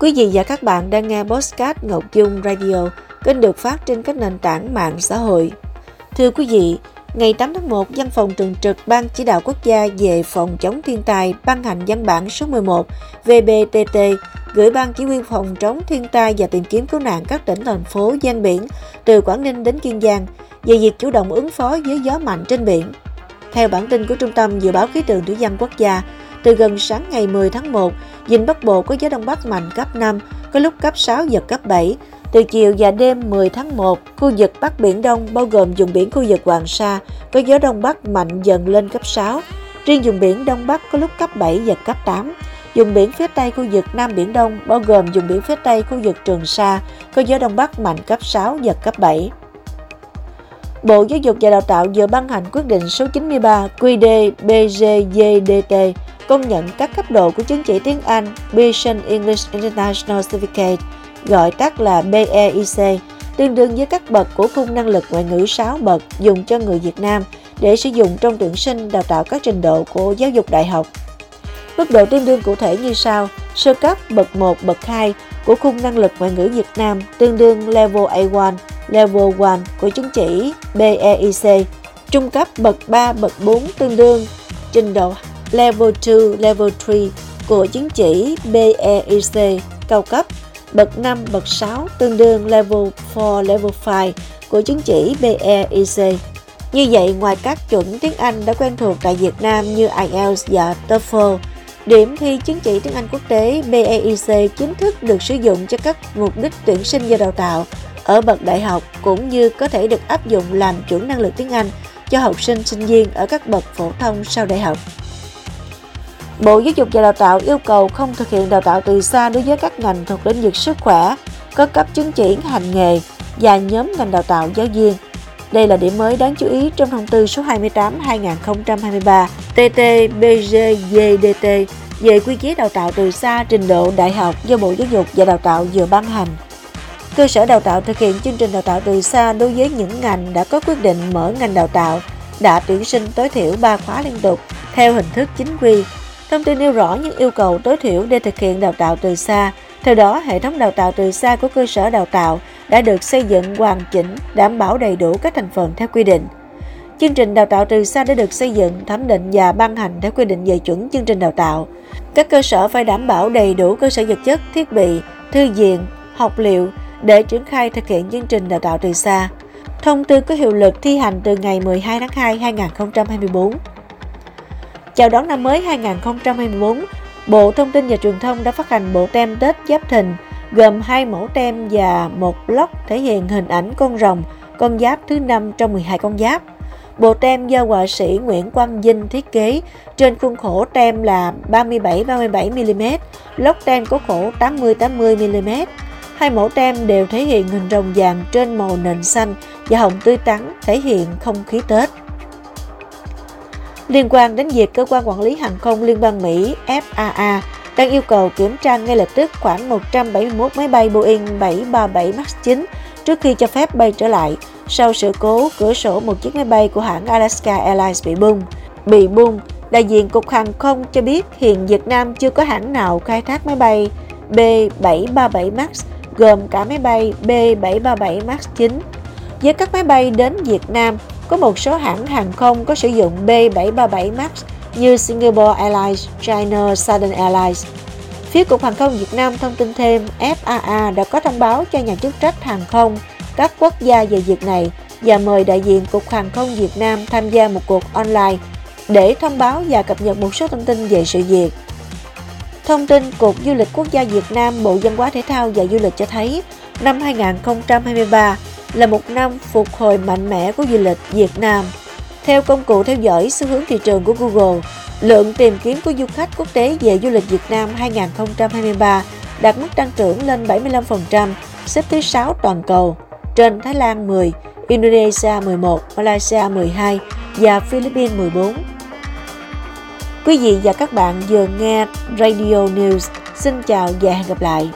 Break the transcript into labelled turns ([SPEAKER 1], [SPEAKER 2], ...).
[SPEAKER 1] Quý vị và các bạn đang nghe Postcard Ngọc Dung Radio, kênh được phát trên các nền tảng mạng xã hội. Thưa quý vị, ngày 8 tháng 1, Văn phòng Thường trực Ban Chỉ đạo Quốc gia về phòng chống thiên tai ban hành văn bản số 11 VBTT gửi Ban Chỉ huy phòng chống thiên tai và tìm kiếm cứu nạn các tỉnh, thành phố gian biển từ Quảng Ninh đến Kiên Giang về việc chủ động ứng phó với gió mạnh trên biển. Theo bản tin của Trung tâm Dự báo Khí tượng Thủy văn Quốc gia, từ gần sáng ngày 10 tháng 1, Vịnh Bắc Bộ có gió Đông Bắc mạnh cấp 5, có lúc cấp 6, giật cấp 7. Từ chiều và đêm 10 tháng 1, khu vực Bắc Biển Đông bao gồm vùng biển khu vực Hoàng Sa có gió Đông Bắc mạnh dần lên cấp 6. Riêng vùng biển Đông Bắc có lúc cấp 7, giật cấp 8. Vùng biển phía Tây khu vực Nam Biển Đông bao gồm vùng biển phía Tây khu vực Trường Sa có gió Đông Bắc mạnh cấp 6, giật cấp 7. Bộ Giáo dục và Đào tạo vừa ban hành quyết định số 93 QĐ BGDT công nhận các cấp độ của chứng chỉ tiếng Anh Business English International Certificate, gọi tắt là BEIC, tương đương với các bậc của khung năng lực ngoại ngữ 6 bậc dùng cho người Việt Nam để sử dụng trong tuyển sinh đào tạo các trình độ của giáo dục đại học. Mức độ tương đương cụ thể như sau: sơ cấp bậc 1, bậc 2 của khung năng lực ngoại ngữ Việt Nam tương đương level A1, level 1 của chứng chỉ BEIC, trung cấp bậc 3, bậc 4 tương đương trình độ Level 2, Level 3 của chứng chỉ BEIC cao cấp, bậc 5, bậc 6 tương đương Level 4, Level 5 của chứng chỉ BEIC. Như vậy, ngoài các chuẩn tiếng Anh đã quen thuộc tại Việt Nam như IELTS và TOEFL, điểm thi chứng chỉ tiếng Anh quốc tế BEIC chính thức được sử dụng cho các mục đích tuyển sinh và đào tạo ở bậc đại học cũng như có thể được áp dụng làm chuẩn năng lực tiếng Anh cho học sinh sinh viên ở các bậc phổ thông sau đại học. Bộ Giáo dục và Đào tạo yêu cầu không thực hiện đào tạo từ xa đối với các ngành thuộc lĩnh vực sức khỏe, có cấp chứng chỉ hành nghề và nhóm ngành đào tạo giáo viên. Đây là điểm mới đáng chú ý trong thông tư số 28-2023 TT-BGDT về quy chế đào tạo từ xa trình độ đại học do Bộ Giáo dục và Đào tạo vừa ban hành. Cơ sở đào tạo thực hiện chương trình đào tạo từ xa đối với những ngành đã có quyết định mở ngành đào tạo, đã tuyển sinh tối thiểu 3 khóa liên tục theo hình thức chính quy Thông tin nêu rõ những yêu cầu tối thiểu để thực hiện đào tạo từ xa. Theo đó, hệ thống đào tạo từ xa của cơ sở đào tạo đã được xây dựng hoàn chỉnh, đảm bảo đầy đủ các thành phần theo quy định. Chương trình đào tạo từ xa đã được xây dựng, thẩm định và ban hành theo quy định về chuẩn chương trình đào tạo. Các cơ sở phải đảm bảo đầy đủ cơ sở vật chất, thiết bị, thư viện, học liệu để triển khai thực hiện chương trình đào tạo từ xa. Thông tư có hiệu lực thi hành từ ngày 12 tháng 2 2024. Chào đón năm mới 2024, Bộ Thông tin và Truyền thông đã phát hành bộ tem Tết Giáp Thìn gồm hai mẫu tem và một block thể hiện hình ảnh con rồng, con giáp thứ năm trong 12 con giáp. Bộ tem do họa sĩ Nguyễn Quang Vinh thiết kế, trên khuôn khổ tem là 37-37mm, lốc tem có khổ 80-80mm. Hai mẫu tem đều thể hiện hình rồng vàng trên màu nền xanh và hồng tươi tắn, thể hiện không khí Tết. Liên quan đến việc cơ quan quản lý hàng không Liên bang Mỹ FAA đang yêu cầu kiểm tra ngay lập tức khoảng 171 máy bay Boeing 737 MAX 9 trước khi cho phép bay trở lại sau sự cố cửa sổ một chiếc máy bay của hãng Alaska Airlines bị bung. Bị bung, đại diện Cục Hàng không cho biết hiện Việt Nam chưa có hãng nào khai thác máy bay B737 MAX gồm cả máy bay B737 MAX 9. Với các máy bay đến Việt Nam, có một số hãng hàng không có sử dụng B737 MAX như Singapore Airlines, China Southern Airlines. Phía Cục Hàng không Việt Nam thông tin thêm FAA đã có thông báo cho nhà chức trách hàng không các quốc gia về việc này và mời đại diện Cục Hàng không Việt Nam tham gia một cuộc online để thông báo và cập nhật một số thông tin về sự việc. Thông tin Cục Du lịch Quốc gia Việt Nam, Bộ Văn hóa Thể thao và Du lịch cho thấy, năm 2023, là một năm phục hồi mạnh mẽ của du lịch Việt Nam. Theo công cụ theo dõi xu hướng thị trường của Google, lượng tìm kiếm của du khách quốc tế về du lịch Việt Nam 2023 đạt mức tăng trưởng lên 75%, xếp thứ 6 toàn cầu, trên Thái Lan 10, Indonesia 11, Malaysia 12 và Philippines 14. Quý vị và các bạn vừa nghe Radio News. Xin chào và hẹn gặp lại.